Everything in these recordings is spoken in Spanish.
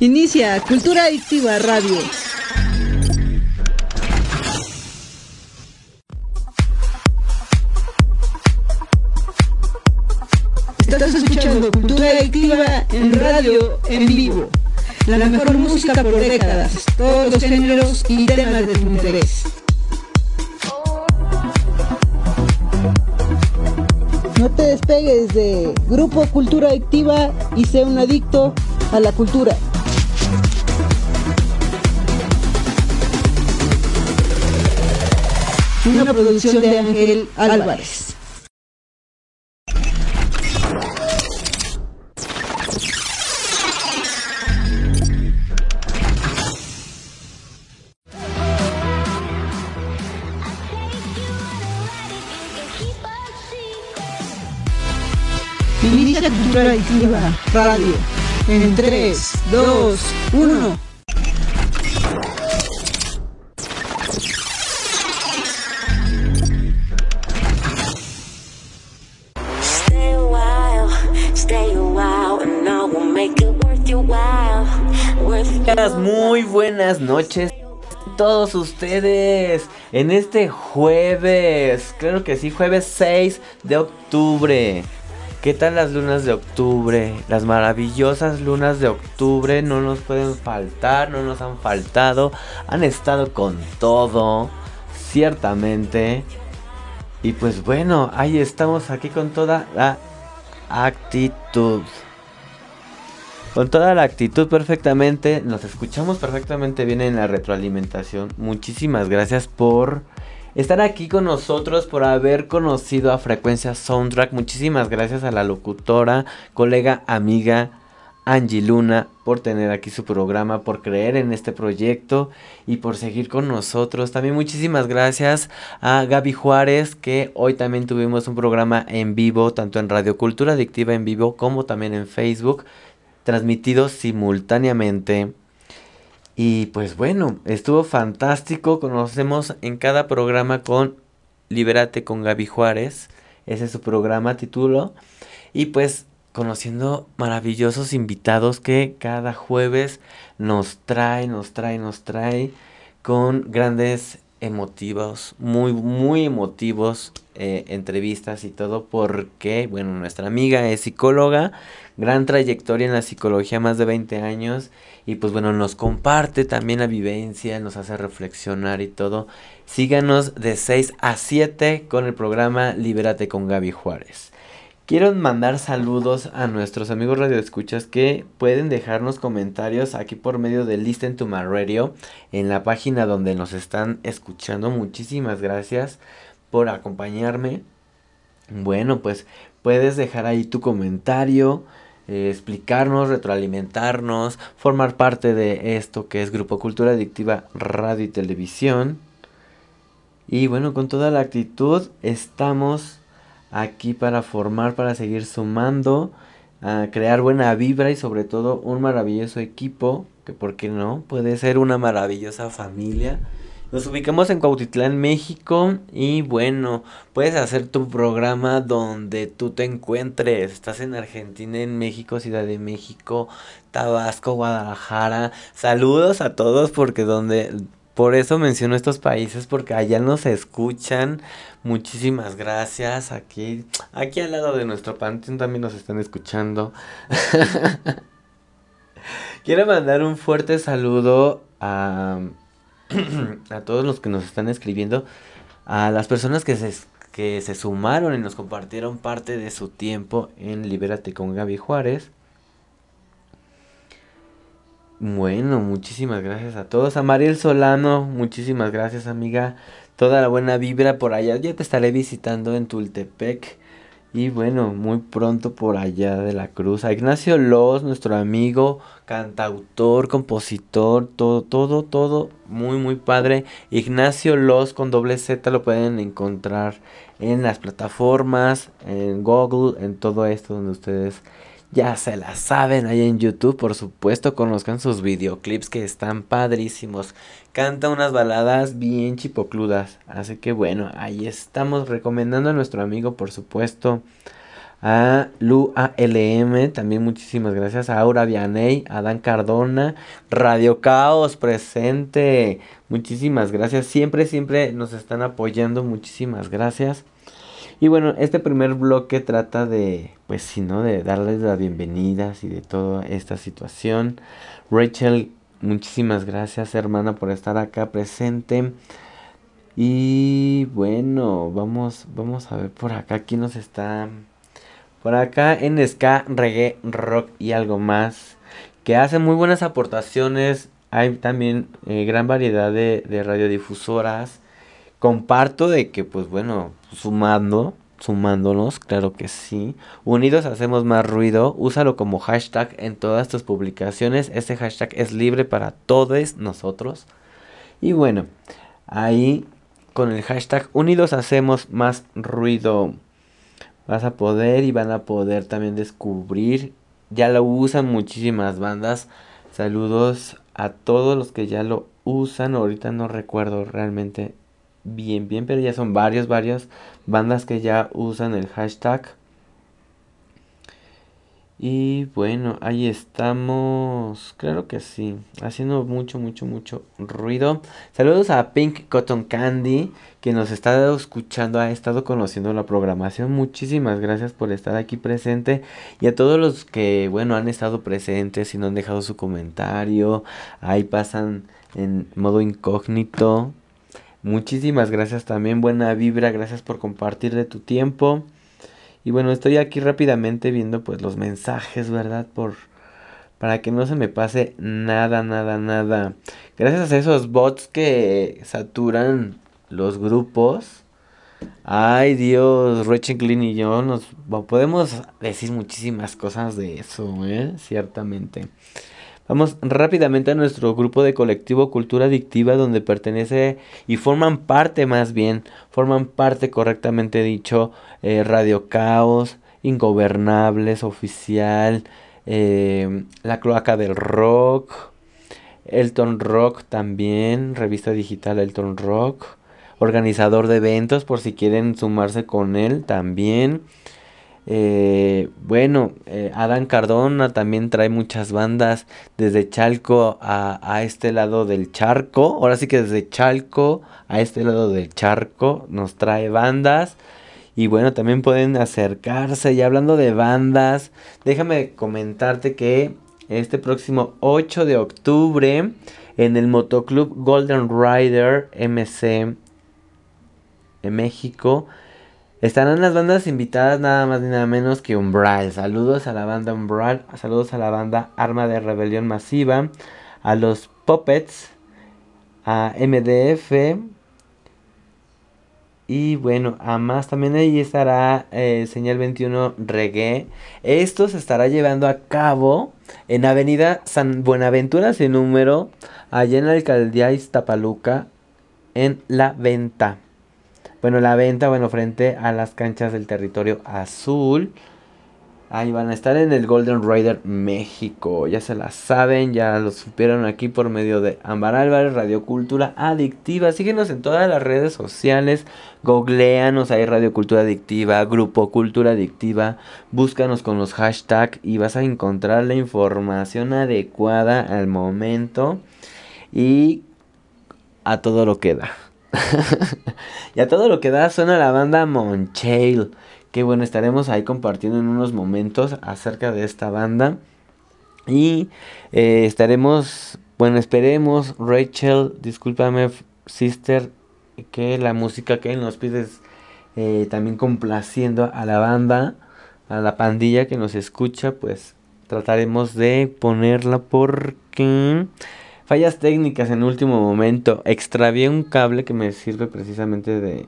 Inicia Cultura Adictiva Radio. Estás escuchando Cultura Adictiva en radio en vivo. La mejor música por décadas, todos los géneros y temas de tu interés. No te despegues de Grupo Cultura Adictiva y sé un adicto a la cultura. Una producción de Ángel Álvarez. Inicia Cultura Adictiva Radio en 3, 2, 1. Muy buenas noches a todos ustedes en este jueves, claro que sí, jueves 6 de octubre. ¿Qué tal las lunas de octubre? Las maravillosas lunas de octubre no nos pueden faltar, no nos han faltado, han estado con todo, ciertamente. Y pues bueno, ahí estamos aquí con toda la actitud. Con toda la actitud perfectamente, nos escuchamos perfectamente bien en la retroalimentación. Muchísimas gracias por estar aquí con nosotros, por haber conocido a Frecuencia Soundtrack. Muchísimas gracias a la locutora, colega, amiga Angie Luna por tener aquí su programa, por creer en este proyecto y por seguir con nosotros. También muchísimas gracias a Gaby Juárez, que hoy también tuvimos un programa en vivo, tanto en Radio Cultura Adictiva en vivo como también en Facebook transmitidos simultáneamente. Y pues bueno, estuvo fantástico. Conocemos en cada programa con Libérate con Gaby Juárez. Ese es su programa título. Y pues conociendo maravillosos invitados que cada jueves nos trae, nos trae, nos trae con grandes emotivos, muy, muy emotivos eh, entrevistas y todo porque, bueno, nuestra amiga es psicóloga, gran trayectoria en la psicología, más de 20 años y pues bueno, nos comparte también la vivencia, nos hace reflexionar y todo. Síganos de 6 a 7 con el programa Libérate con Gaby Juárez. Quiero mandar saludos a nuestros amigos radioescuchas que pueden dejarnos comentarios aquí por medio de Listen to My Radio en la página donde nos están escuchando. Muchísimas gracias por acompañarme. Bueno, pues puedes dejar ahí tu comentario, eh, explicarnos, retroalimentarnos, formar parte de esto que es Grupo Cultura Adictiva Radio y Televisión. Y bueno, con toda la actitud estamos aquí para formar, para seguir sumando, crear buena vibra y sobre todo un maravilloso equipo, que por qué no, puede ser una maravillosa familia. Nos ubicamos en Cuautitlán, México y bueno, puedes hacer tu programa donde tú te encuentres. Estás en Argentina, en México, Ciudad de México, Tabasco, Guadalajara. Saludos a todos porque donde por eso menciono estos países porque allá nos escuchan. Muchísimas gracias. Aquí, aquí al lado de nuestro panteón también nos están escuchando. Quiero mandar un fuerte saludo a, a todos los que nos están escribiendo, a las personas que se, que se sumaron y nos compartieron parte de su tiempo en Libérate con Gaby Juárez. Bueno, muchísimas gracias a todos. A Mariel Solano, muchísimas gracias amiga. Toda la buena vibra por allá. Ya te estaré visitando en Tultepec. Y bueno, muy pronto por allá de la cruz. A Ignacio Loz, nuestro amigo, cantautor, compositor, todo, todo, todo. Muy, muy padre. Ignacio Loz con doble Z lo pueden encontrar en las plataformas, en Google, en todo esto donde ustedes ya se la saben ahí en YouTube, por supuesto, conozcan sus videoclips que están padrísimos. Canta unas baladas bien chipocludas. Así que bueno, ahí estamos recomendando a nuestro amigo, por supuesto, a Lu ALM, también muchísimas gracias, a Aura Vianey, a Dan Cardona, Radio Caos presente, muchísimas gracias, siempre, siempre nos están apoyando, muchísimas gracias. Y bueno, este primer bloque trata de, pues si no, de darles las bienvenidas y de toda esta situación. Rachel, muchísimas gracias hermana por estar acá presente. Y bueno, vamos, vamos a ver por acá quién nos está. Por acá en Ska, Reggae, Rock y algo más. Que hace muy buenas aportaciones. Hay también eh, gran variedad de radiodifusoras. Comparto de que, pues bueno, sumando, sumándonos, claro que sí. Unidos hacemos más ruido. Úsalo como hashtag en todas tus publicaciones. Este hashtag es libre para todos nosotros. Y bueno, ahí con el hashtag Unidos hacemos más ruido. Vas a poder y van a poder también descubrir. Ya lo usan muchísimas bandas. Saludos a todos los que ya lo usan. Ahorita no recuerdo realmente bien, bien, pero ya son varios, varias bandas que ya usan el hashtag. Y bueno, ahí estamos, claro que sí, haciendo mucho, mucho, mucho ruido. Saludos a Pink Cotton Candy, que nos está escuchando, ha estado conociendo la programación. Muchísimas gracias por estar aquí presente. Y a todos los que, bueno, han estado presentes y no han dejado su comentario, ahí pasan en modo incógnito. Muchísimas gracias también, buena vibra, gracias por compartir de tu tiempo. Y bueno, estoy aquí rápidamente viendo pues los mensajes, ¿verdad? Por para que no se me pase nada, nada, nada. Gracias a esos bots que saturan los grupos. Ay Dios, Clean y yo nos podemos decir muchísimas cosas de eso, ¿eh? Ciertamente. Vamos rápidamente a nuestro grupo de colectivo Cultura Adictiva donde pertenece y forman parte más bien, forman parte correctamente dicho eh, Radio Caos, Ingobernables, Oficial, eh, La Cloaca del Rock, Elton Rock también, revista digital Elton Rock, organizador de eventos por si quieren sumarse con él también. Eh, bueno, eh, Adán Cardona también trae muchas bandas desde Chalco a, a, este lado del charco. Ahora sí que desde Chalco a este lado del charco nos trae bandas. Y bueno, también pueden acercarse. Y hablando de bandas, déjame comentarte que este próximo 8 de octubre en el Motoclub Golden Rider MC en México Estarán las bandas invitadas nada más ni nada menos que Umbral. Saludos a la banda Umbral, saludos a la banda Arma de Rebelión Masiva, a los Puppets, a MDF. Y bueno, a más también ahí estará eh, Señal 21 Reggae. Esto se estará llevando a cabo en Avenida San Buenaventura, sin número, allá en la alcaldía Iztapaluca, en La Venta. Bueno, la venta, bueno, frente a las canchas del territorio azul. Ahí van a estar en el Golden Rider México. Ya se la saben, ya lo supieron aquí por medio de Ambar Álvarez, Radio Cultura Adictiva. Síguenos en todas las redes sociales. Googleanos ahí Radio Cultura Adictiva, Grupo Cultura Adictiva. Búscanos con los hashtags y vas a encontrar la información adecuada al momento. Y a todo lo que da. y a todo lo que da suena la banda Monchail. Que bueno, estaremos ahí compartiendo en unos momentos acerca de esta banda. Y eh, estaremos, bueno, esperemos, Rachel, discúlpame, sister, que la música que nos pides eh, también complaciendo a la banda, a la pandilla que nos escucha, pues trataremos de ponerla porque Fallas técnicas en último momento. Extravié un cable que me sirve precisamente de,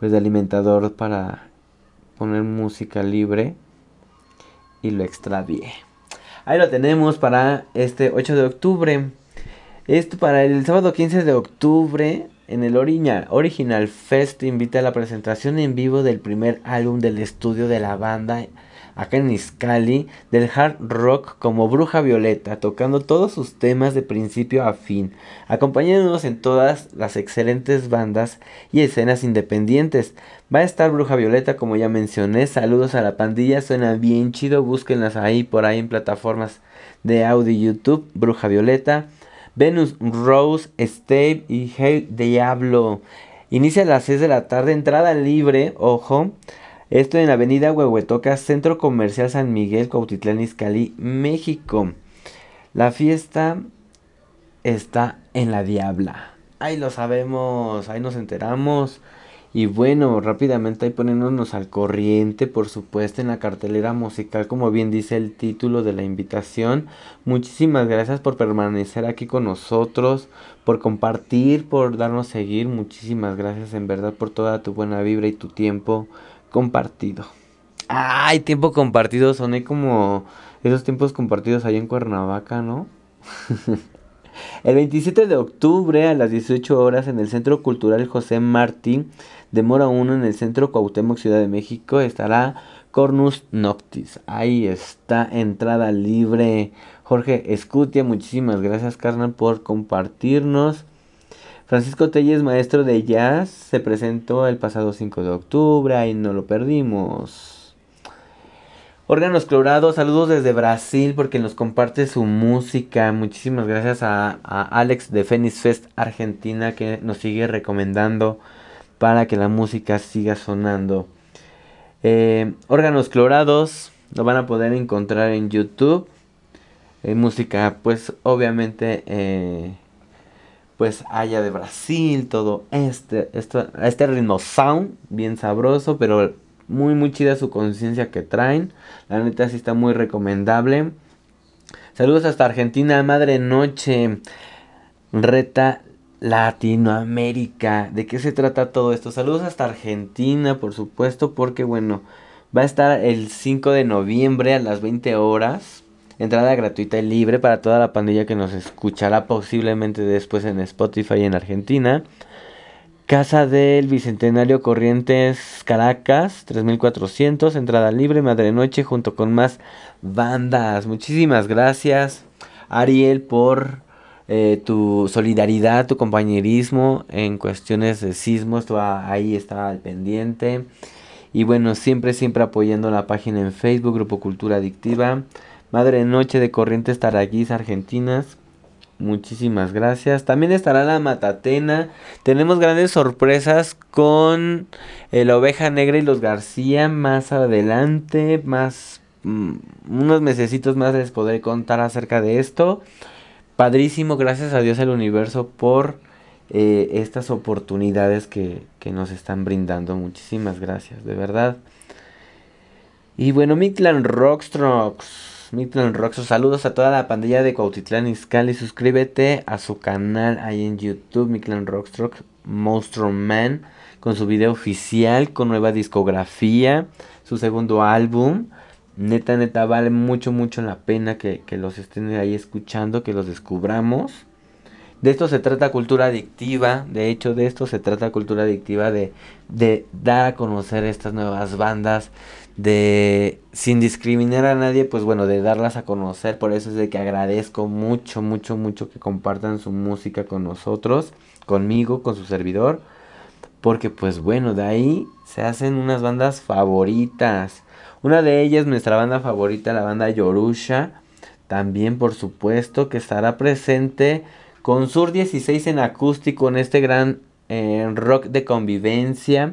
pues, de alimentador para poner música libre. Y lo extravié. Ahí lo tenemos para este 8 de octubre. Esto para el sábado 15 de octubre en el Original Fest invita a la presentación en vivo del primer álbum del estudio de la banda acá en Iscali, del hard rock como Bruja Violeta, tocando todos sus temas de principio a fin, acompañándonos en todas las excelentes bandas y escenas independientes. Va a estar Bruja Violeta, como ya mencioné. Saludos a la pandilla, suena bien chido. Búsquenlas ahí por ahí en plataformas de audio y YouTube. Bruja Violeta. Venus Rose, Stave y Hey Diablo. Inicia a las 6 de la tarde, entrada libre, ojo. Esto en la avenida Huehuetoca, Centro Comercial San Miguel, Cuautitlán Izcalli, México. La fiesta está en la Diabla. Ahí lo sabemos, ahí nos enteramos. Y bueno, rápidamente ahí poniéndonos al corriente, por supuesto, en la cartelera musical, como bien dice el título de la invitación. Muchísimas gracias por permanecer aquí con nosotros, por compartir, por darnos seguir. Muchísimas gracias en verdad por toda tu buena vibra y tu tiempo compartido. Ay, tiempo compartido, soné como esos tiempos compartidos ahí en Cuernavaca, ¿no? El 27 de octubre a las 18 horas en el Centro Cultural José Martín de Mora 1 en el Centro Cuauhtémoc Ciudad de México estará Cornus Noctis. Ahí está, entrada libre. Jorge Escutia, muchísimas gracias carnal por compartirnos. Francisco Telles, maestro de jazz, se presentó el pasado 5 de octubre, ahí no lo perdimos. Órganos Clorados, saludos desde Brasil porque nos comparte su música. Muchísimas gracias a, Alex de Phoenix Fest Argentina que nos sigue recomendando para que la música siga sonando. Eh, órganos Clorados lo van a poder encontrar en YouTube. Eh, música, pues obviamente, eh, pues allá de Brasil, todo este, esto, este ritmo sound, bien sabroso, pero muy, muy chida su conciencia que traen. La neta sí está muy recomendable. Saludos hasta Argentina, Madre Noche. Reta Latinoamérica. ¿De qué se trata todo esto? Saludos hasta Argentina, por supuesto, porque bueno, va a estar el 5 de noviembre a las 20 horas. Entrada gratuita y libre para toda la pandilla que nos escuchará posiblemente después en Spotify en Argentina. Casa del Bicentenario Corrientes Caracas, 3400, entrada libre, Madre Noche, junto con más bandas. Muchísimas gracias, Ariel, por eh, tu solidaridad, tu compañerismo en cuestiones de sismos. ahí está al pendiente. Y bueno, siempre, siempre apoyando la página en Facebook, Grupo Cultura Adictiva. Madre Noche de Corrientes Taraguís, Argentinas. Muchísimas gracias. También estará la Matatena. Tenemos grandes sorpresas con el Oveja Negra y los García más adelante. Más mm, unos mesecitos más les podré contar acerca de esto. Padrísimo, gracias a Dios el universo por eh, estas oportunidades que, que, nos están brindando. Muchísimas gracias, de verdad. Y bueno, Midland Rockstrokes. Midland Roxo. Saludos a toda la pandilla de Cuautitlán Izcalli. Suscríbete a su canal ahí en YouTube, Midland Rockstroke Monster Man, con su video oficial, con nueva discografía, su segundo álbum. Neta, neta, vale mucho, mucho la pena que, que los estén ahí escuchando, que los descubramos. De esto se trata cultura adictiva, de hecho de esto se trata cultura adictiva, de, dar a conocer estas nuevas bandas, de sin discriminar a nadie, pues bueno, de darlas a conocer, por eso es de que agradezco mucho, mucho, mucho que compartan su música con nosotros, conmigo, con su servidor, porque pues bueno, de ahí se hacen unas bandas favoritas. Una de ellas, nuestra banda favorita, la banda Yorusha, también por supuesto que estará presente con Sur 16 en acústico en este gran eh, rock de convivencia.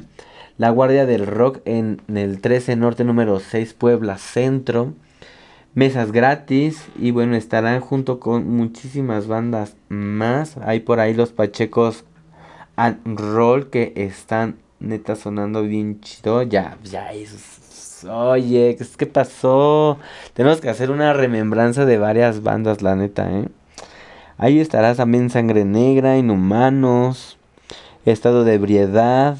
La Guardia del Rock en el 13 Norte número 6 Puebla Centro. Mesas gratis y bueno, estarán junto con muchísimas bandas más. Hay por ahí los Pachecos and Roll que están neta sonando bien chido. Ya, ya, eso. Oye, ¿qué pasó? Tenemos que hacer una remembranza de varias bandas, la neta, ¿eh? Ahí estará también Sangre Negra, Inhumanos, Estado de Ebriedad,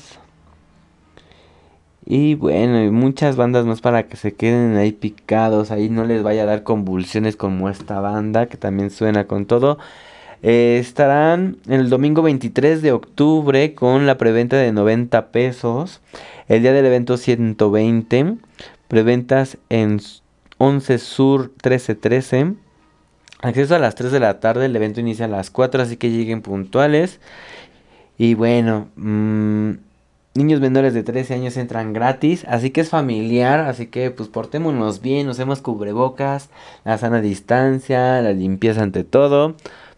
y bueno, y muchas bandas más para que se queden ahí picados, ahí no les vaya a dar convulsiones como esta banda que también suena con todo. Eh, estarán el domingo 23 de octubre con la preventa de 90 pesos. El día del evento 120. Preventas en 11 Sur 1313. Acceso a las 3 de la tarde. El evento inicia a las 4, así que lleguen puntuales. Y bueno, mmm, niños menores de 13 años entran gratis, así que es familiar, así que pues portémonos bien, usemos cubrebocas, la sana distancia, la limpieza ante todo,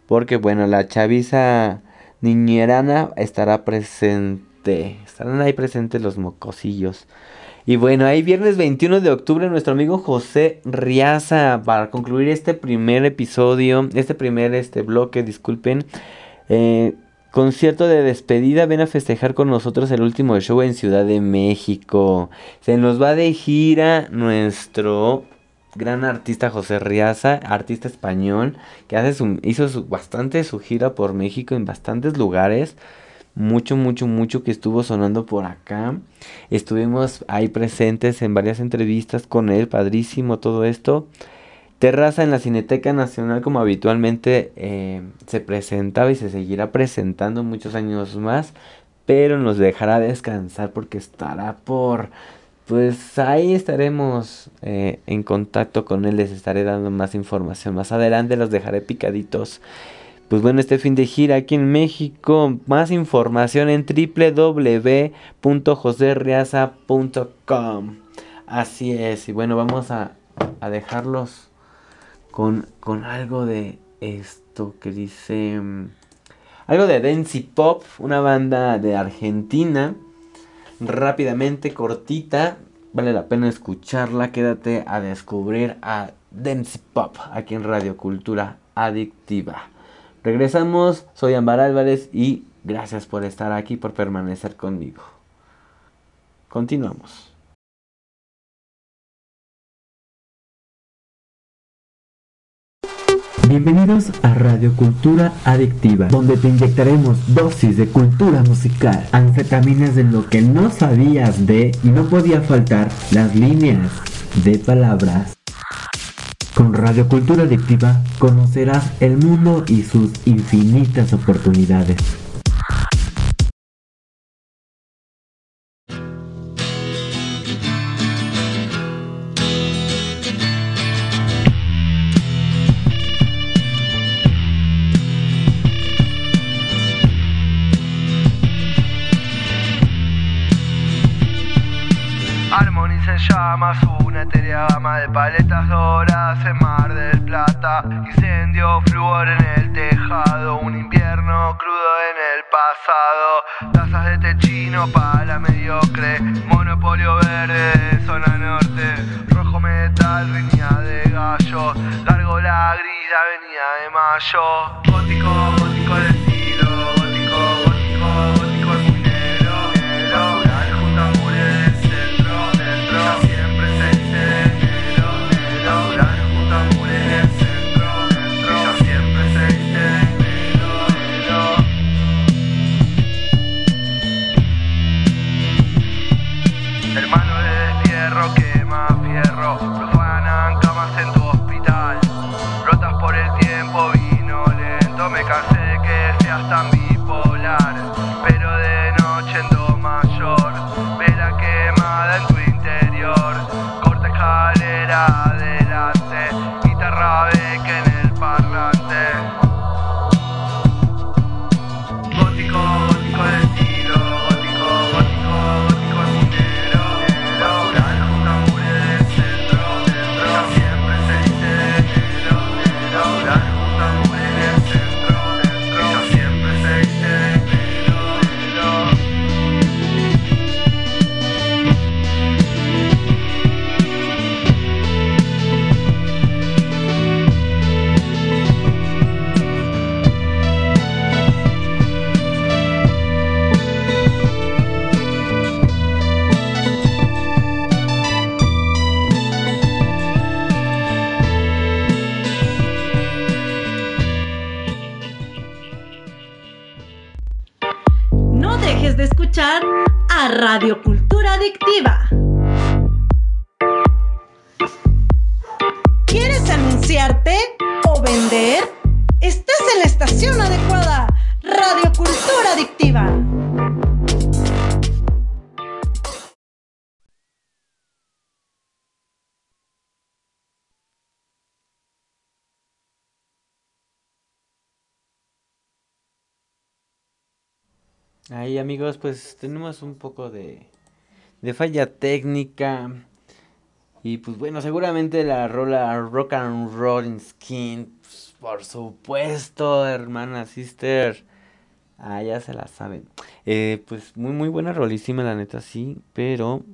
porque bueno, la chaviza niñerana estará presente, estarán ahí presentes los mocosillos. Y bueno, ahí viernes 21 de octubre nuestro amigo José Riaza para concluir este primer episodio, este primer este bloque, disculpen. Eh, concierto de despedida, ven a festejar con nosotros el último show en Ciudad de México. Se nos va de gira nuestro gran artista José Riaza, artista español, que hace su, hizo bastante su gira por México en bastantes lugares mucho, mucho, mucho que estuvo sonando por acá. Estuvimos ahí presentes en varias entrevistas con él, padrísimo todo esto. Terraza en la Cineteca Nacional como habitualmente eh, se presentaba y se seguirá presentando muchos años más, pero nos dejará descansar porque estará por... Pues ahí estaremos eh, en contacto con él, les estaré dando más información. Más adelante los dejaré picaditos pues bueno, este fin de gira aquí en México. Más información en www.joserriaza.com. Así es. Y bueno, vamos a, dejarlos con, con, algo de esto que dice... Mm, algo de Dance Pop, una banda de Argentina. Rápidamente, cortita. Vale la pena escucharla. Quédate a descubrir a Dance Pop aquí en Radio Cultura Adictiva. Regresamos, soy Ambar Álvarez y gracias por estar aquí, por permanecer conmigo. Continuamos. Bienvenidos a Radio Cultura Adictiva, donde te inyectaremos dosis de cultura musical, anfetaminas de lo que no sabías de y no podía faltar las líneas de palabras con Radio Cultura Adictiva conocerás el mundo y sus infinitas oportunidades. Pasado. Tazas de techino para la mediocre, monopolio verde de zona norte. Rojo metal, riña de gallo, largo la gris, avenida de mayo. Gótico a Ahí amigos, pues tenemos un poco de, de falla técnica. Y pues bueno, seguramente la rola Rock and Rolling Skin, pues, por supuesto, hermana, sister. Ah, ya se la saben. Eh, pues muy, muy buena rolísima, la neta, sí. Pero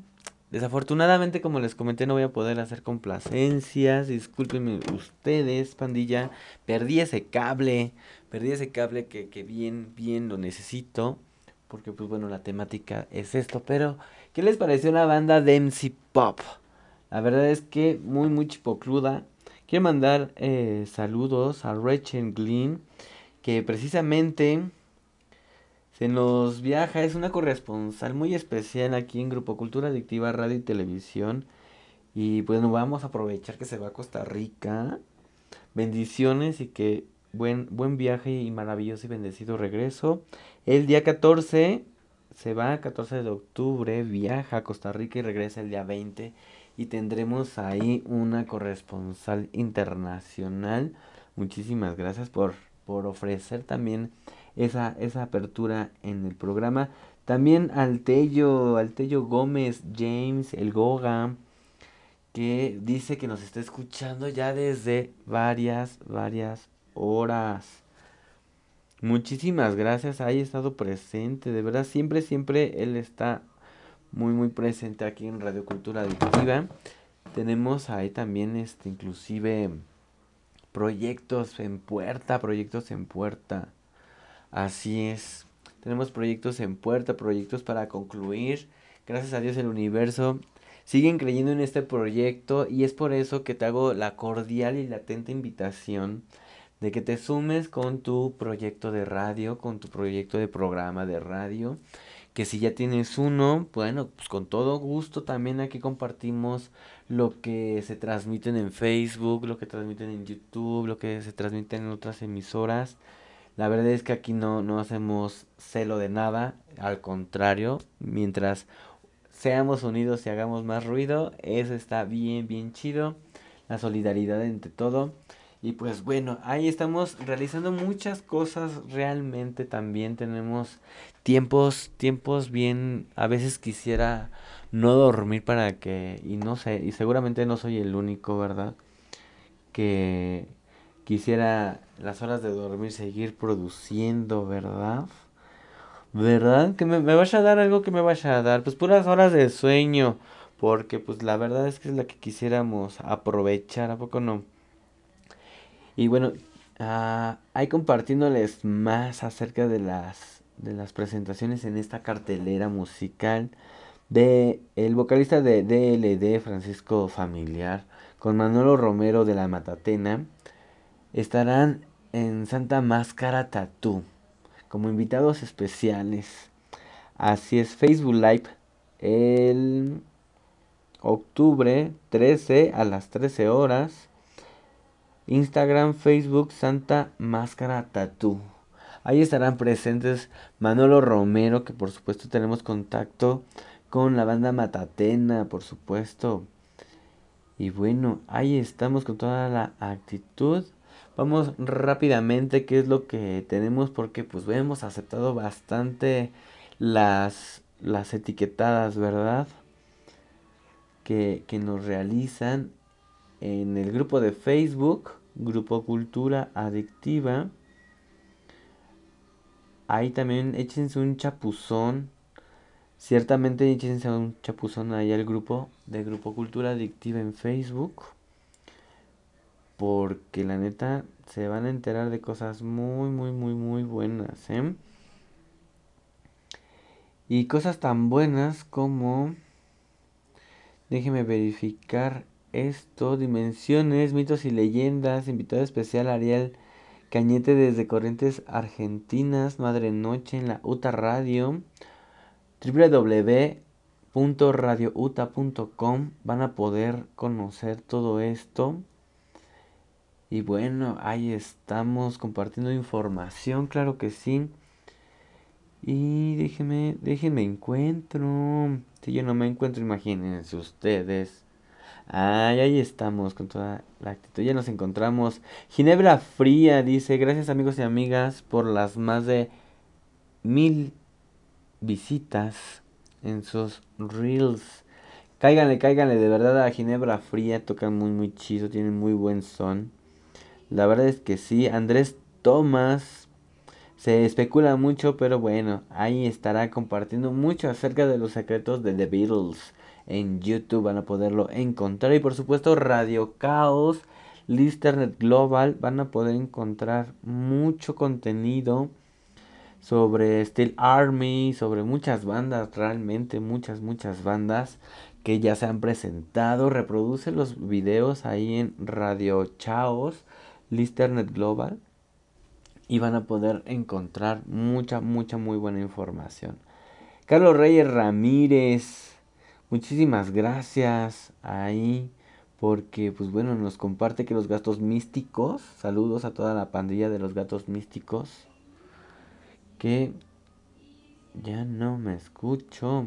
desafortunadamente, como les comenté, no voy a poder hacer complacencias. Discúlpenme ustedes, pandilla. Perdí ese cable. Perdí ese cable que, que bien, bien lo necesito. Porque, pues bueno, la temática es esto. Pero, ¿qué les pareció la banda de Pop? La verdad es que muy, muy chipocluda. Quiero mandar eh, saludos a Rachel Glynn, que precisamente se nos viaja, es una corresponsal muy especial aquí en Grupo Cultura Adictiva Radio y Televisión. Y bueno, vamos a aprovechar que se va a Costa Rica. Bendiciones y que buen, buen viaje y maravilloso y bendecido regreso. El día 14 se va, 14 de octubre, viaja a Costa Rica y regresa el día 20 y tendremos ahí una corresponsal internacional. Muchísimas gracias por, por ofrecer también esa, esa apertura en el programa. También al Tello, al Tello Gómez, James, el Goga, que dice que nos está escuchando ya desde varias, varias horas. Muchísimas gracias, ha estado presente, de verdad, siempre, siempre él está muy muy presente aquí en Radio Cultura Adictiva. Tenemos ahí también este inclusive proyectos en puerta, proyectos en puerta. Así es. Tenemos proyectos en puerta, proyectos para concluir. Gracias a Dios el universo siguen creyendo en este proyecto y es por eso que te hago la cordial y latente invitación de que te sumes con tu proyecto de radio, con tu proyecto de programa de radio que si ya tienes uno, bueno, pues con todo gusto también aquí compartimos lo que se transmiten en Facebook, lo que transmiten en YouTube, lo que se transmiten en otras emisoras. La verdad es que aquí no, no hacemos celo de nada, al contrario, mientras seamos unidos y hagamos más ruido, eso está bien, bien chido, la solidaridad entre todo. Y pues bueno, ahí estamos realizando muchas cosas realmente también tenemos tiempos tiempos bien a veces quisiera no dormir para que y no sé, y seguramente no soy el único, ¿verdad? Que quisiera las horas de dormir seguir produciendo, ¿verdad? ¿Verdad? Que me, me vaya a dar algo que me vaya a dar, pues puras horas de sueño, porque pues la verdad es que es la que quisiéramos aprovechar, ¿a poco no? Y bueno, uh, ahí compartiéndoles más acerca de las, de las presentaciones en esta cartelera musical de el vocalista de DLD, Francisco Familiar, con Manolo Romero de la Matatena, estarán en Santa Máscara Tattoo como invitados especiales. Así es, Facebook Live el octubre 13 a las 13 horas Instagram, Facebook, Santa Máscara Tattoo. Ahí estarán presentes Manolo Romero, que por supuesto tenemos contacto con la banda Matatena, por supuesto. Y bueno, ahí estamos con toda la actitud. Vamos rápidamente qué es lo que tenemos porque pues hemos aceptado bastante las, las etiquetadas, ¿verdad? Que, que nos realizan en el grupo de Facebook Grupo Cultura Adictiva. Ahí también échense un chapuzón. Ciertamente échense un chapuzón ahí al grupo de Grupo Cultura Adictiva en Facebook. Porque la neta se van a enterar de cosas muy, muy, muy, muy buenas. ¿eh? Y cosas tan buenas como... Déjeme verificar esto, dimensiones, mitos y leyendas, invitado especial Ariel Cañete desde Corrientes Argentinas, Madre Noche en la UTA Radio, www.radiouta.com, van a poder conocer todo esto. Y bueno, ahí estamos compartiendo información, claro que sí. Y déjenme, déjenme encuentro. Si yo no me encuentro, imagínense ustedes. Ay, ahí estamos con toda la actitud. Ya nos encontramos. Ginebra Fría dice, gracias amigos y amigas por las más de mil visitas en sus reels. Cáiganle, cáiganle, de verdad a Ginebra Fría tocan muy muy chido, tienen muy buen son. La verdad es que sí, Andrés Tomás se especula mucho, pero bueno, ahí estará compartiendo mucho acerca de los secretos de The Beatles. En YouTube van a poderlo encontrar. Y por supuesto Radio Caos, Listernet Global van a poder encontrar mucho contenido sobre Steel Army, sobre muchas bandas, realmente muchas, muchas bandas que ya se han presentado. Reproduce los videos ahí en Radio Chaos Listernet Global y van a poder encontrar mucha, mucha, muy buena información. Carlos Reyes Ramírez, muchísimas gracias ahí porque pues bueno nos comparte que los gatos místicos, saludos a toda la pandilla de los gatos místicos, que ya no me escucho,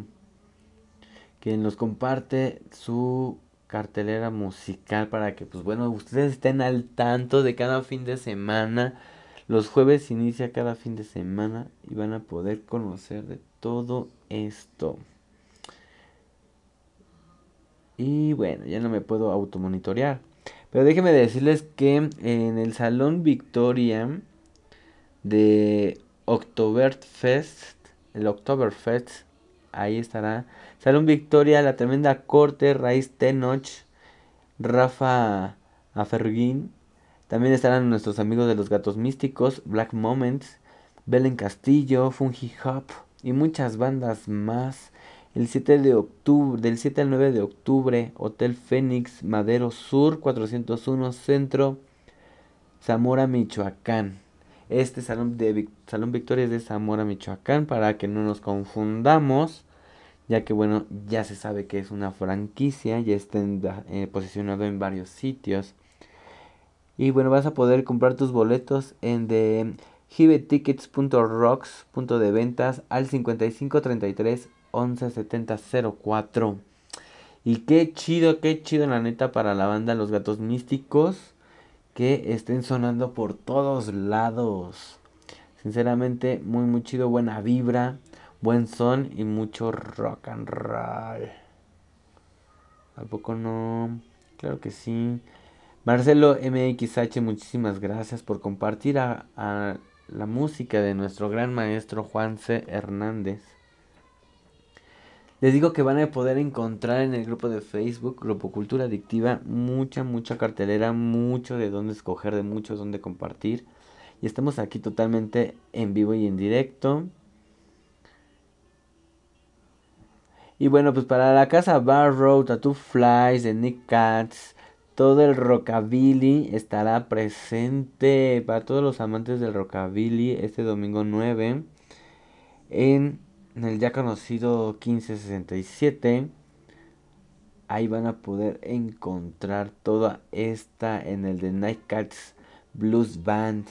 que nos comparte su cartelera musical para que pues bueno ustedes estén al tanto de cada fin de semana. Los jueves inicia cada fin de semana y van a poder conocer de todo esto y bueno ya no me puedo automonitorear pero déjenme decirles que en el salón Victoria de Oktoberfest el Oktoberfest ahí estará Salón Victoria, La Tremenda Corte, Raíz Tenoch, Rafa Aferguín. También estarán nuestros amigos de los Gatos Místicos, Black Moments, Belen Castillo, Fungi Hop y muchas bandas más. El 7 de octubre, del 7 al 9 de octubre, Hotel Fénix, Madero Sur, 401 Centro, Zamora, Michoacán. Este salón, de, salón Victoria es de Zamora, Michoacán, para que no nos confundamos ya que bueno, ya se sabe que es una franquicia, ya está eh, posicionado en varios sitios. Y bueno, vas a poder comprar tus boletos en de hibetickets.rocks, punto de ventas al 5533 117004. Y qué chido, qué chido la neta para la banda Los Gatos Místicos que estén sonando por todos lados. Sinceramente, muy muy chido, buena vibra buen son y mucho rock and roll. ¿A poco no? Claro que sí. Marcelo MXH, muchísimas gracias por compartir a, la música de nuestro gran maestro Juan C. Hernández. Les digo que van a poder encontrar en el grupo de Facebook, Grupo Cultura Adictiva, mucha, mucha cartelera, mucho de dónde escoger, de mucho dónde compartir. Y estamos aquí totalmente en vivo y en directo. Y bueno, pues para la casa Barrow, Tattoo Flies de Nick Katz, todo el rockabilly estará presente para todos los amantes del rockabilly este domingo 9 en el ya conocido 1567. Ahí van a poder encontrar toda esta en el de Night Cats Blues Band.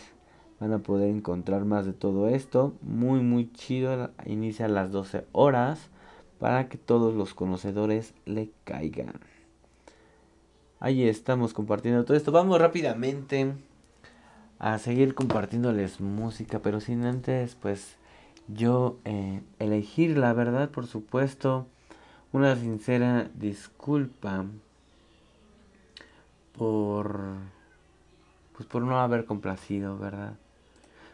Van a poder encontrar más de todo esto. Muy, muy chido. Inicia a las 12 horas para que todos los conocedores le caigan. Ahí estamos compartiendo todo esto. Vamos rápidamente a seguir compartiéndoles música, pero sin antes, pues yo eh, elegir la verdad, por supuesto, una sincera disculpa por pues por no haber complacido, ¿verdad?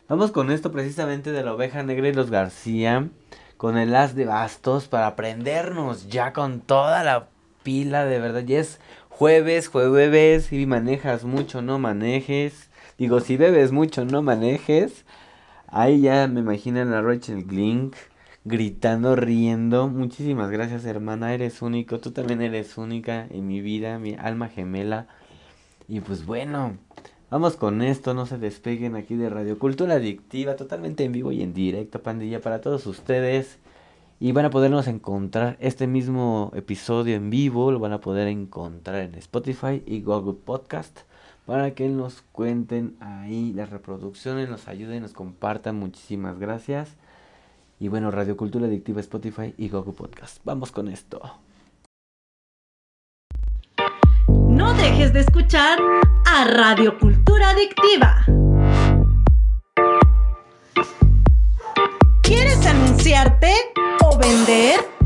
Vamos con esto precisamente de la oveja negra y los García con el as de bastos para prendernos ya con toda la pila, de verdad. Ya es jueves, jueves, si manejas mucho, no manejes. Digo, si bebes mucho, no manejes. Ahí ya me imaginan a Rachel Glink gritando, riendo. Muchísimas gracias, hermana. Eres único. Tú también eres única en mi vida, mi alma gemela. Y pues bueno, Vamos con esto, no se despeguen aquí de Radio Cultura Adictiva, totalmente en vivo y en directo, pandilla, para todos ustedes. Y van a podernos encontrar este mismo episodio en vivo, lo van a poder encontrar en Spotify y Google Podcast, para que nos cuenten ahí las reproducciones, nos ayuden, nos compartan. Muchísimas gracias. Y bueno, Radio Cultura Adictiva, Spotify y Goku Podcast. Vamos con esto. No dejes de escuchar a Radio Cultura Adictiva. ¿Quieres anunciarte o vender?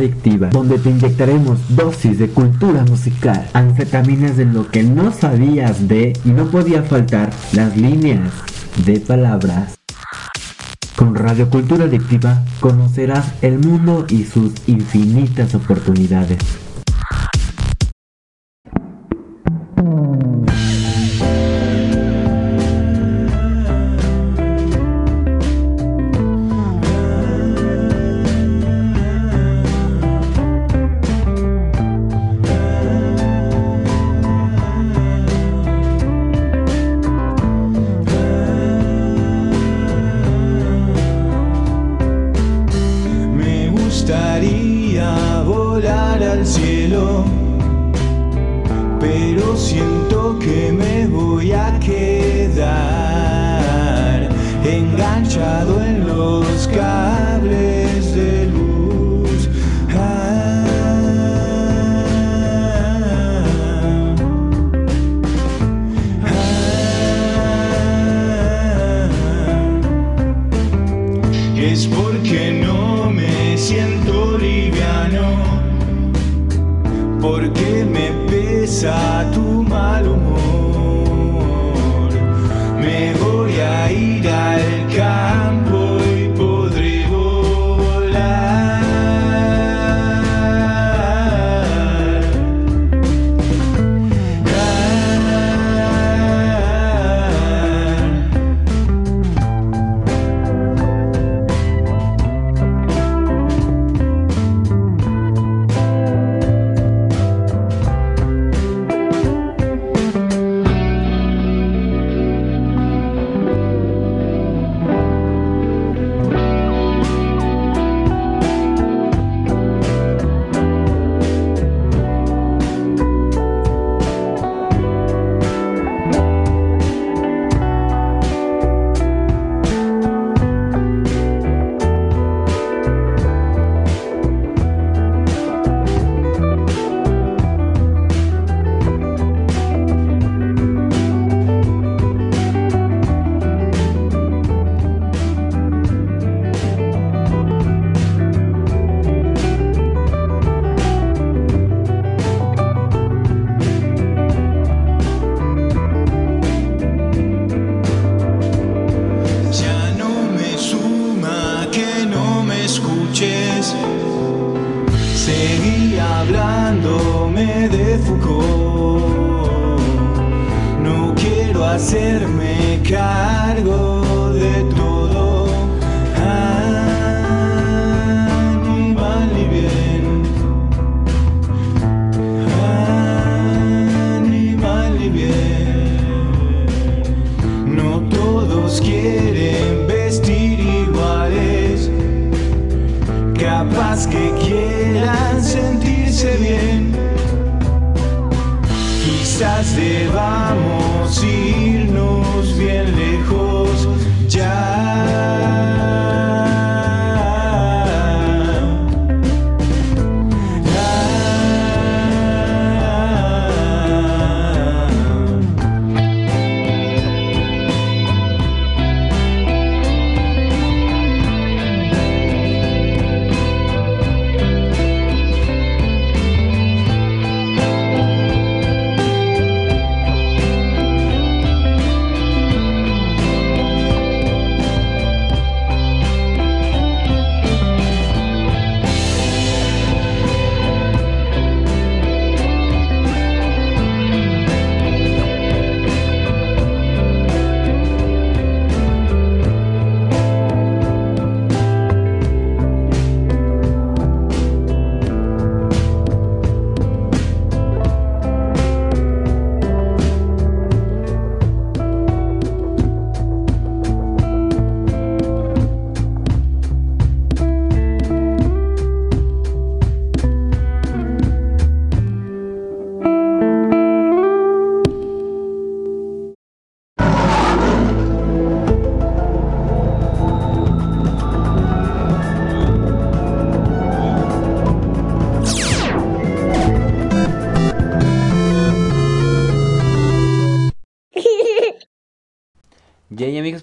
adictiva, donde te inyectaremos dosis de cultura musical, anfetaminas de lo que no sabías de y no podía faltar las líneas de palabras. Con Radio Cultura Adictiva conocerás el mundo y sus infinitas oportunidades.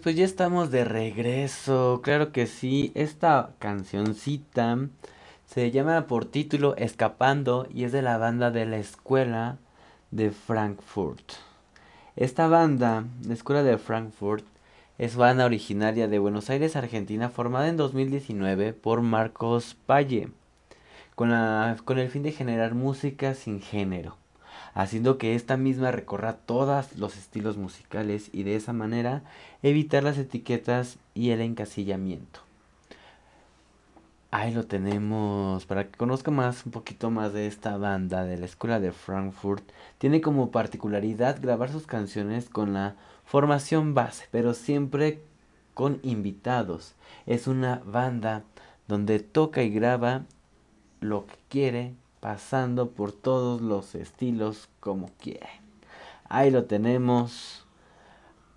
Pues ya estamos de regreso. Claro que sí, esta cancioncita se llama por título Escapando y es de la banda de la escuela de Frankfurt. Esta banda, la escuela de Frankfurt, es banda originaria de Buenos Aires, Argentina, formada en 2019 por Marcos Palle, con, la- con el fin de generar música sin género haciendo que esta misma recorra todos los estilos musicales y de esa manera evitar las etiquetas y el encasillamiento. Ahí lo tenemos. Para que conozca más, un poquito más de esta banda de la escuela de Frankfurt, tiene como particularidad grabar sus canciones con la formación base, pero siempre con invitados. Es una banda donde toca y graba lo que quiere, pasando por todos los estilos como quiere. Ahí lo tenemos.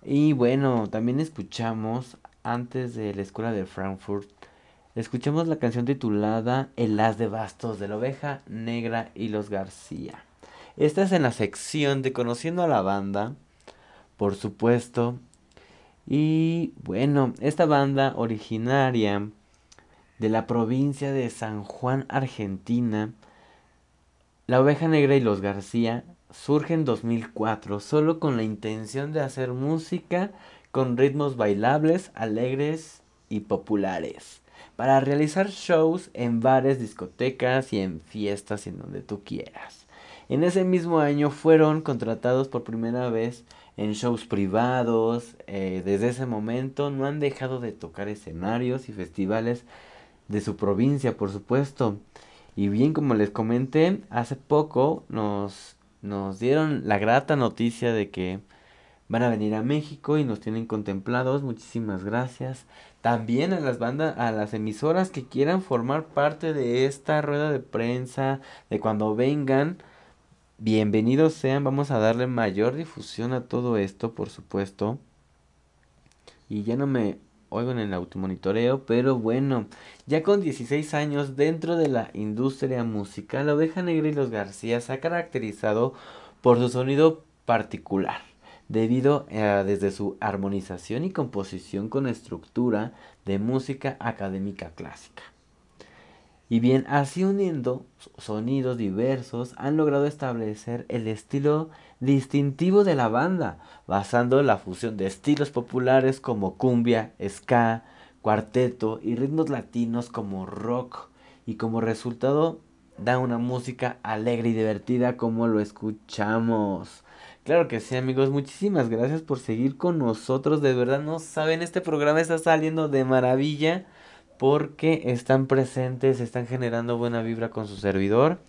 Y bueno, también escuchamos antes de la escuela de Frankfurt, escuchamos la canción titulada El as de bastos de la oveja negra y los García. Esta es en la sección de Conociendo a la banda, por supuesto. Y bueno, esta banda originaria de la provincia de San Juan, Argentina, la oveja negra y los García surge en 2004 solo con la intención de hacer música con ritmos bailables, alegres y populares, para realizar shows en bares, discotecas y en fiestas en donde tú quieras. En ese mismo año fueron contratados por primera vez en shows privados, eh, desde ese momento no han dejado de tocar escenarios y festivales de su provincia, por supuesto. Y bien, como les comenté, hace poco nos, nos dieron la grata noticia de que van a venir a México y nos tienen contemplados. Muchísimas gracias. También a las bandas, a las emisoras que quieran formar parte de esta rueda de prensa, de cuando vengan, bienvenidos sean. Vamos a darle mayor difusión a todo esto, por supuesto. Y ya no me oigo en el automonitoreo, pero bueno, ya con 16 años dentro de la industria musical, la Oveja Negra y los García se ha caracterizado por su sonido particular, debido a desde su armonización y composición con estructura de música académica clásica. Y bien, así uniendo sonidos diversos, han logrado establecer el estilo distintivo de la banda, basando la fusión de estilos populares como cumbia, ska, cuarteto y ritmos latinos como rock, y como resultado da una música alegre y divertida como lo escuchamos. Claro que sí, amigos. Muchísimas gracias por seguir con nosotros. De verdad, no saben, este programa está saliendo de maravilla porque están presentes, están generando buena vibra con su servidor.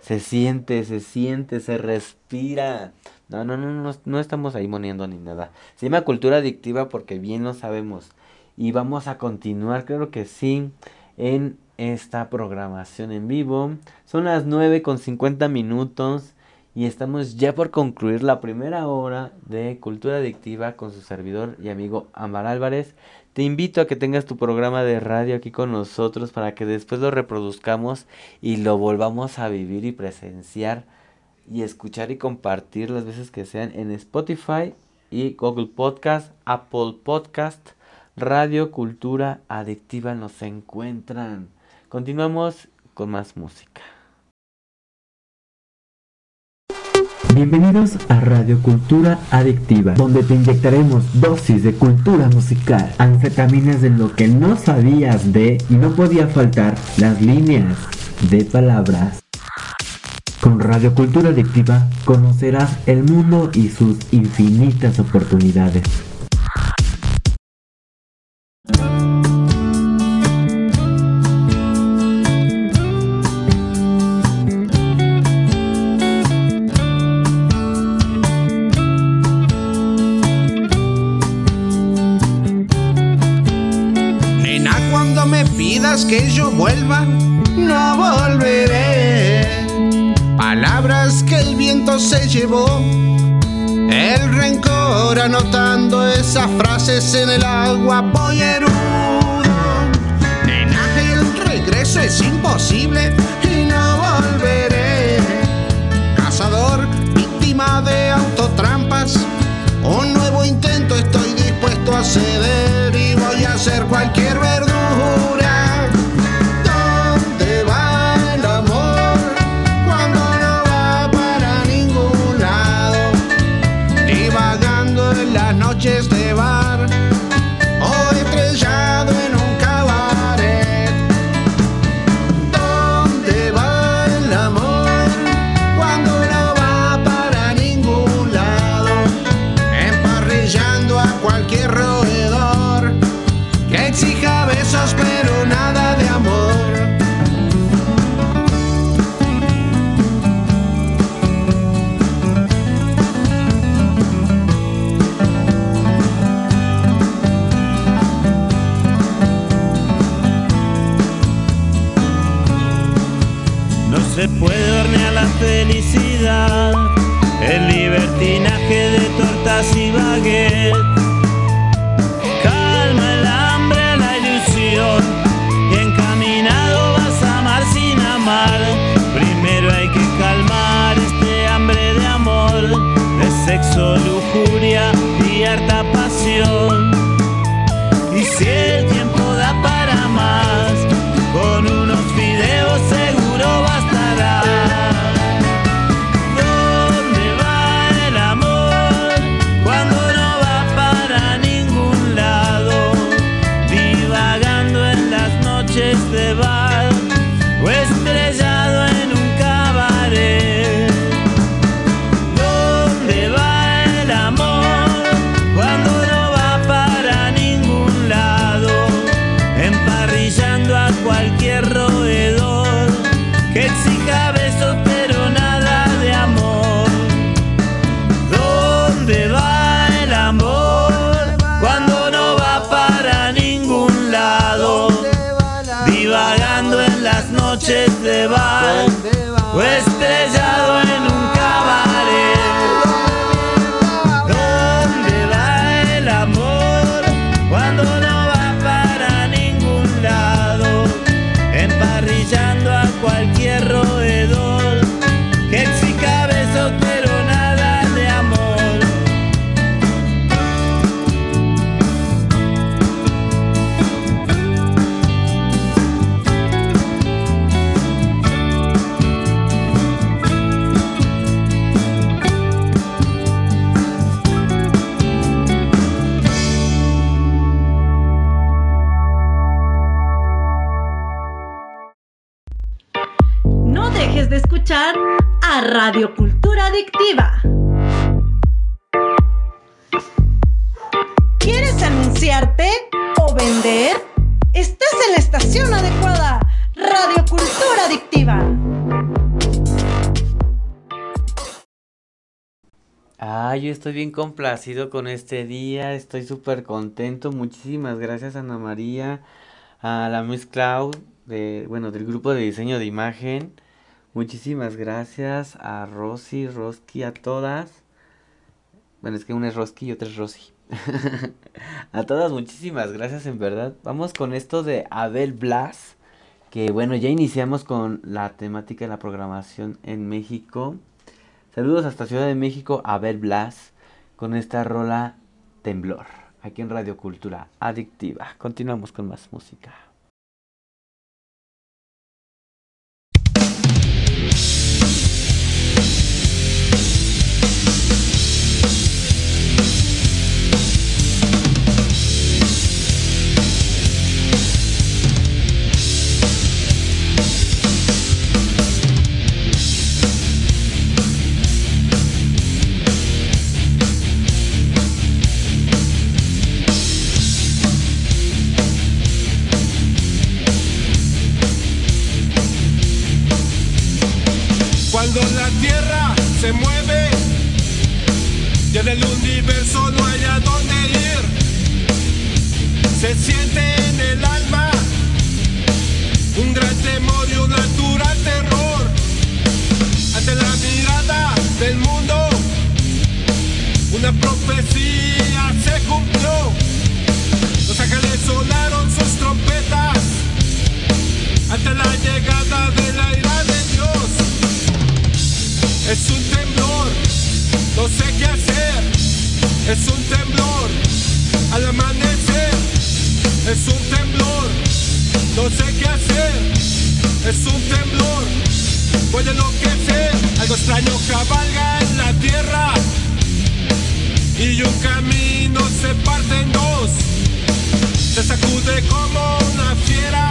Se siente, se siente, se respira. No, no, no, no, no estamos ahí moniendo ni nada. Se llama cultura adictiva porque bien lo sabemos. Y vamos a continuar, creo que sí, en esta programación en vivo. Son las 9 con 50 minutos y estamos ya por concluir la primera hora de Cultura Adictiva con su servidor y amigo Amar Álvarez. Te invito a que tengas tu programa de radio aquí con nosotros para que después lo reproduzcamos y lo volvamos a vivir y presenciar y escuchar y compartir las veces que sean en Spotify y Google Podcast, Apple Podcast, Radio Cultura Adictiva nos encuentran. Continuamos con más música. Bienvenidos a Radio Cultura Adictiva, donde te inyectaremos dosis de cultura musical, anfetaminas de lo que no sabías de y no podía faltar las líneas de palabras. Con Radio Cultura Adictiva conocerás el mundo y sus infinitas oportunidades. Nena, cuando me pidas que yo vuelva, no volveré. Se llevó. El rencor anotando esas frases en el agua pollerudo. Estoy bien complacido con este día, estoy súper contento. Muchísimas gracias Ana María, a la Miss Cloud, de, bueno, del grupo de diseño de imagen. Muchísimas gracias a Rosy, Roski, a todas. Bueno, es que una es Roski y otra es Rosy. a todas, muchísimas gracias en verdad. Vamos con esto de Abel Blas, que bueno, ya iniciamos con la temática de la programación en México. Saludos hasta Ciudad de México, Abel Blas, con esta rola Temblor, aquí en Radio Cultura Adictiva. Continuamos con más música. Una profecía se cumplió. Los ángeles sonaron sus trompetas ante la llegada de la ira de Dios. Es un temblor, no sé qué hacer. Es un temblor al amanecer. Es un temblor, no sé qué hacer. Es un temblor, puede enloquecer. Algo extraño cabalga en la tierra. Y un camino se parte en dos. Se sacude como una fiera.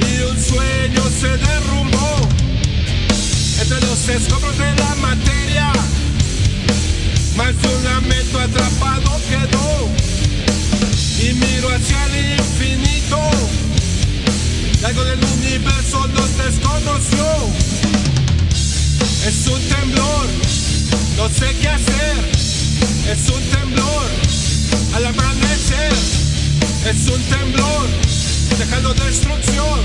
Y un sueño se derrumbó entre los escombros de la materia. Más de un lamento atrapado quedó. Y miro hacia el infinito. Algo del universo nos desconoció. Es un temblor, no sé qué hacer. Es un temblor al amanecer. Es un temblor dejando destrucción.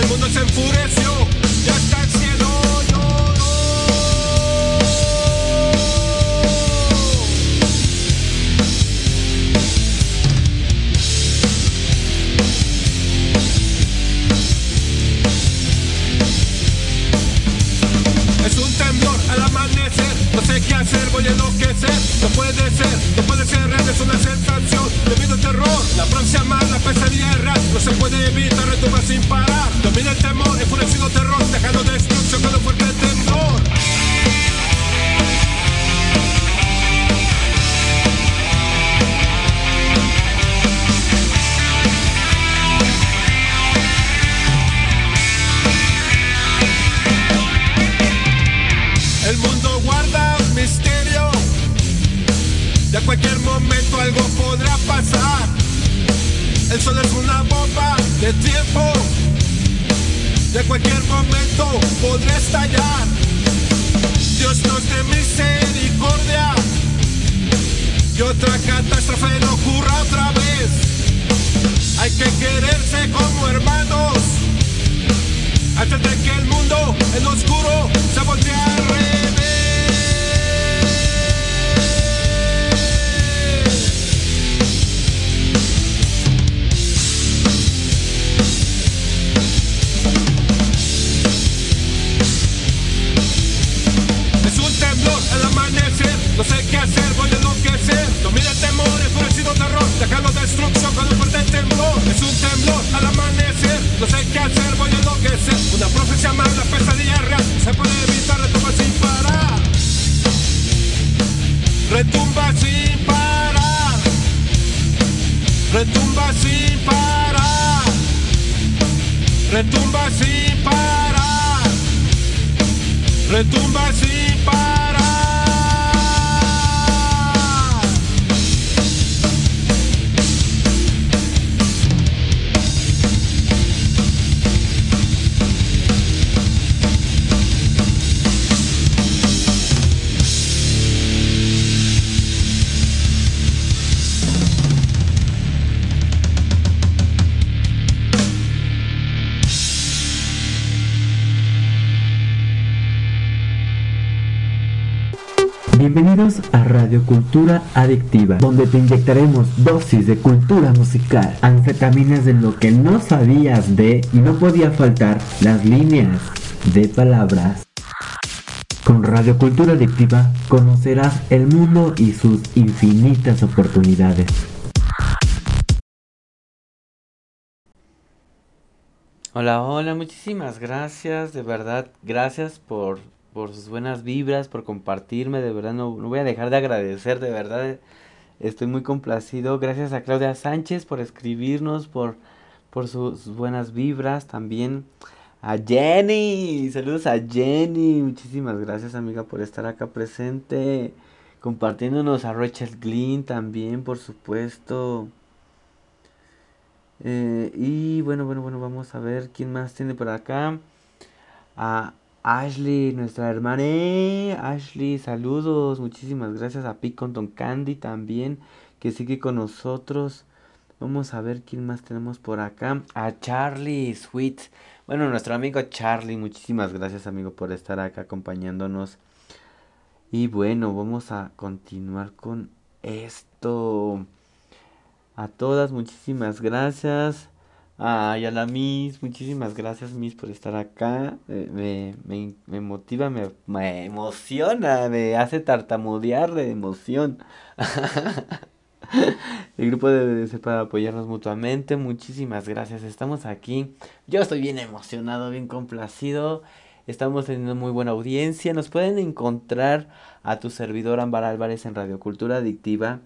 El mundo se enfureció y hasta el cielo voy a enloquecer. No puede ser, no puede ser real, es una sensación. Debido al terror, la próxima más, la pesadilla es real. No se puede evitar, retumba sin parar. Domina el temor, enfurecido terror, dejando destrucción un fuerte temblor. Cualquier momento algo podrá pasar. El sol es una bomba de tiempo. De cualquier momento podrá estallar. Dios nos dé misericordia. Y otra catástrofe no ocurra otra vez. Hay que quererse como hermanos. Antes de que el mundo en oscuro se voltee al revés. Cultura Adictiva, donde te inyectaremos dosis de cultura musical, anfetaminas de lo que no sabías de y no podía faltar las líneas de palabras. Con Radio Cultura Adictiva conocerás el mundo y sus infinitas oportunidades. Hola, hola, muchísimas gracias, de verdad, gracias por, por sus buenas vibras, por compartirme, de verdad, no, no voy a dejar de agradecer, de verdad, estoy muy complacido. Gracias a Claudia Sánchez por escribirnos, por, por sus buenas vibras, también a Jenny, saludos a Jenny, muchísimas gracias amiga por estar acá presente, compartiéndonos a Rachel Glynn también, por supuesto. Eh, y bueno, bueno, bueno, vamos a ver quién más tiene por acá. A Ashley, nuestra hermana. Ashley, saludos. Muchísimas gracias a Piconton Candy también, que sigue con nosotros. Vamos a ver quién más tenemos por acá. A Charlie Sweet. Bueno, nuestro amigo Charlie, muchísimas gracias amigo por estar acá acompañándonos. Y bueno, vamos a continuar con esto. A todas, muchísimas gracias. Ay, a la Miss, muchísimas gracias Miss por estar acá. Eh, me, me, me motiva, me, me emociona, me hace tartamudear de emoción. El grupo debe ser para apoyarnos mutuamente. Muchísimas gracias. Estamos aquí. Yo estoy bien emocionado, bien complacido. Estamos teniendo muy buena audiencia. Nos pueden encontrar a tu servidor Ámbar Álvarez en Radio Cultura Adictiva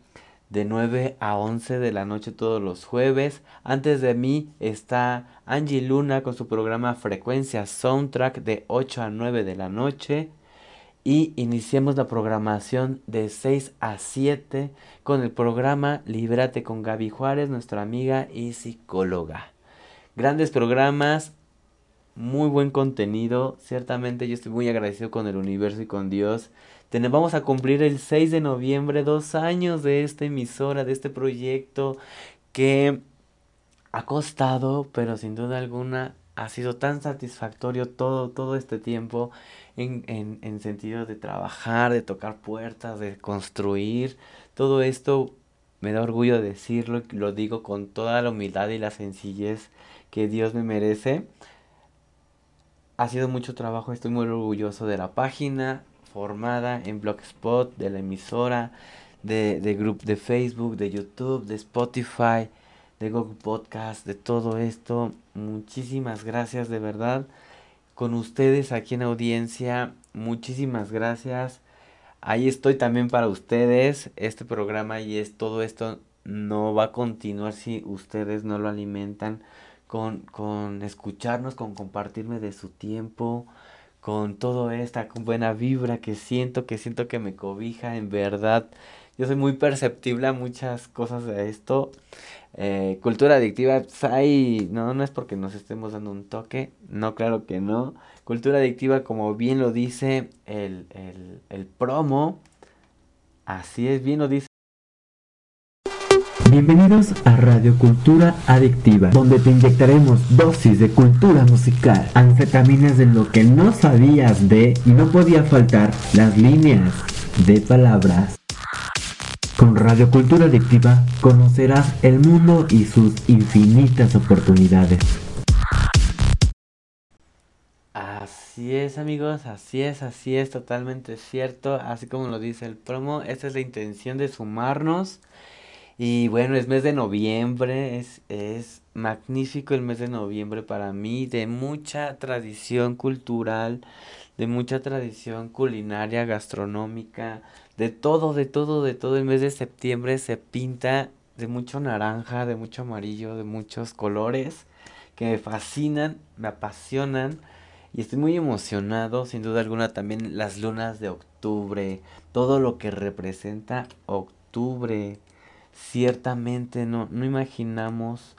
de 9 a 11 de la noche todos los jueves. Antes de mí está Angie Luna con su programa Frecuencia Soundtrack de 8 a 9 de la noche. Y iniciamos la programación de 6 a 7 con el programa Líbrate con Gaby Juárez, nuestra amiga y psicóloga. Grandes programas, muy buen contenido. Ciertamente yo estoy muy agradecido con el universo y con Dios vamos a cumplir el 6 de noviembre dos años de esta emisora, de este proyecto que ha costado, pero sin duda alguna ha sido tan satisfactorio todo, todo este tiempo en, en, en sentido de trabajar, de tocar puertas, de construir. Todo esto me da orgullo decirlo, lo digo con toda la humildad y la sencillez que Dios me merece. Ha sido mucho trabajo, estoy muy orgulloso de la página, formada en Blogspot, de la emisora, de, de, grupo, de Facebook, de YouTube, de Spotify, de Google Podcast, de todo esto. Muchísimas gracias de verdad. Con ustedes aquí en audiencia, muchísimas gracias. Ahí estoy también para ustedes. Este programa y es todo esto no va a continuar si ustedes no lo alimentan con, con escucharnos, con compartirme de su tiempo, con todo esta buena vibra que siento, que siento que me cobija, en verdad. Yo soy muy perceptible a muchas cosas de esto. Eh, cultura adictiva, pues, no, no es porque nos estemos dando un toque, no, claro que no. Cultura adictiva, como bien lo dice el, el, el promo, así es, bien lo dice Bienvenidos a Radio Cultura Adictiva, donde te inyectaremos dosis de cultura musical, anfetaminas de lo que no sabías de y no podía faltar las líneas de palabras. Con Radio Cultura Adictiva conocerás el mundo y sus infinitas oportunidades. Así es amigos, así es, así es, totalmente cierto, así como lo dice el promo, esta es la intención de sumarnos y bueno, es mes de noviembre, es, es magnífico el mes de noviembre para mí, de mucha tradición cultural, de mucha tradición culinaria, gastronómica, de todo, de todo, de todo. El mes de septiembre se pinta de mucho naranja, de mucho amarillo, de muchos colores que me fascinan, me apasionan y estoy muy emocionado, sin duda alguna, también las lunas de octubre, todo lo que representa octubre ciertamente no, no imaginamos,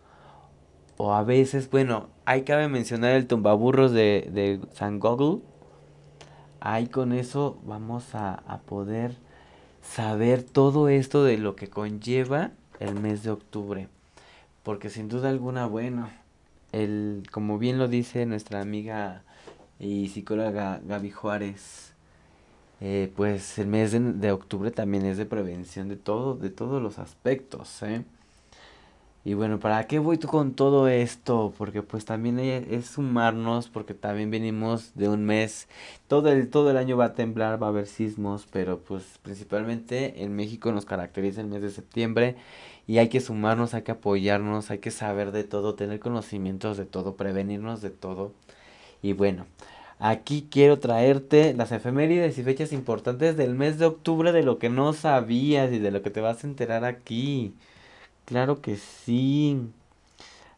o a veces, bueno, hay cabe mencionar el tumbaburros de, de San Google. Ahí con eso vamos a, a poder saber todo esto de lo que conlleva el mes de octubre. Porque sin duda alguna, bueno, el, como bien lo dice nuestra amiga y psicóloga Gaby Juárez, eh, pues el mes de, de octubre también es de prevención de todo, de todos los aspectos, ¿eh? Y bueno, ¿para qué voy tú con todo esto? Porque pues también es sumarnos, porque también venimos de un mes, todo el, todo el año va a temblar, va a haber sismos, pero pues principalmente en México nos caracteriza el mes de septiembre y hay que sumarnos, hay que apoyarnos, hay que saber de todo, tener conocimientos de todo, prevenirnos de todo. Y bueno, aquí quiero traerte las efemérides y fechas importantes del mes de octubre de lo que no sabías y de lo que te vas a enterar aquí. Claro que sí.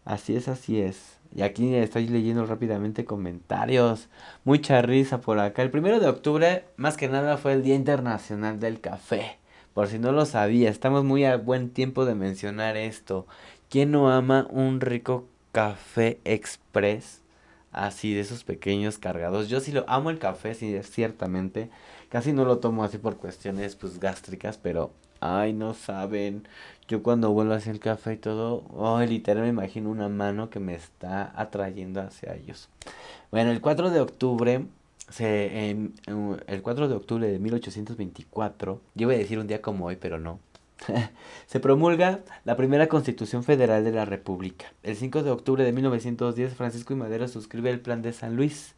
Así es, así es. Y aquí estoy leyendo rápidamente comentarios. Mucha risa por acá. El primero de octubre, más que nada, fue el Día Internacional del Café. Por si no lo sabía, estamos muy a buen tiempo de mencionar esto. ¿Quién no ama un rico café express? Así, de esos pequeños cargados. Yo sí lo amo el café, sí, ciertamente. Casi no lo tomo así por cuestiones pues gástricas, pero ay, no saben. Yo cuando vuelvo hacia el café y todo, ay, literal me imagino una mano que me está atrayendo hacia ellos. Bueno, el 4 de octubre, el 4 de octubre de 1824, yo iba a decir un día como hoy, pero no. se promulga la primera Constitución Federal de la República. El 5 de octubre de 1910, Francisco y Madero suscribe el Plan de San Luis.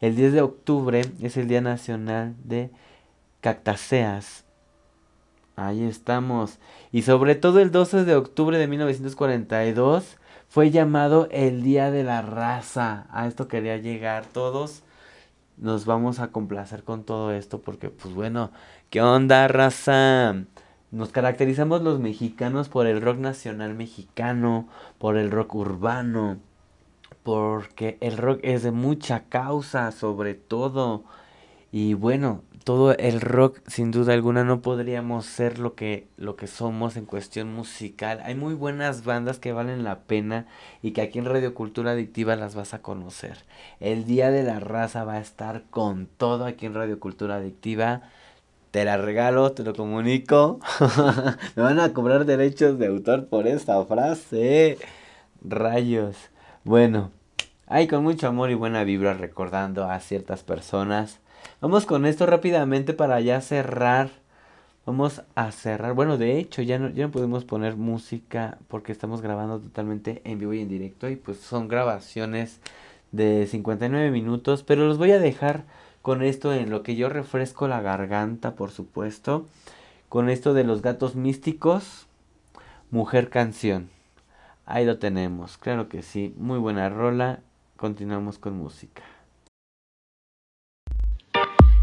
El 10 de octubre es el Día Nacional de Cactáceas. Ahí estamos. Y sobre todo el 12 de octubre de 1942 fue llamado el Día de la Raza. A esto quería llegar todos. Nos vamos a complacer con todo esto porque pues bueno, ¿qué onda raza? Nos caracterizamos los mexicanos por el rock nacional mexicano, por el rock urbano, porque el rock es de mucha causa sobre todo. Y bueno, todo el rock sin duda alguna no podríamos ser lo que lo que somos en cuestión musical. Hay muy buenas bandas que valen la pena y que aquí en Radio Cultura Adictiva las vas a conocer. El Día de la Raza va a estar con todo aquí en Radio Cultura Adictiva. Te la regalo, te lo comunico. Me van a cobrar derechos de autor por esta frase. Rayos. Bueno, ahí con mucho amor y buena vibra recordando a ciertas personas. Vamos con esto rápidamente para ya cerrar. Vamos a cerrar. Bueno, de hecho, ya no, ya no podemos poner música porque estamos grabando totalmente en vivo y en directo. Y pues son grabaciones de 59 minutos. Pero los voy a dejar con esto en lo que yo refresco la garganta, por supuesto. Con esto de los gatos místicos. Mujer canción. Ahí lo tenemos. Claro que sí. Muy buena rola. Continuamos con música.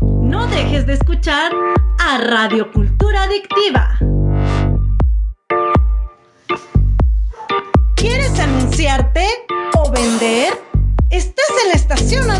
No dejes de escuchar a Radio Cultura Adictiva. ¿Quieres anunciarte o vender? Estás en la estación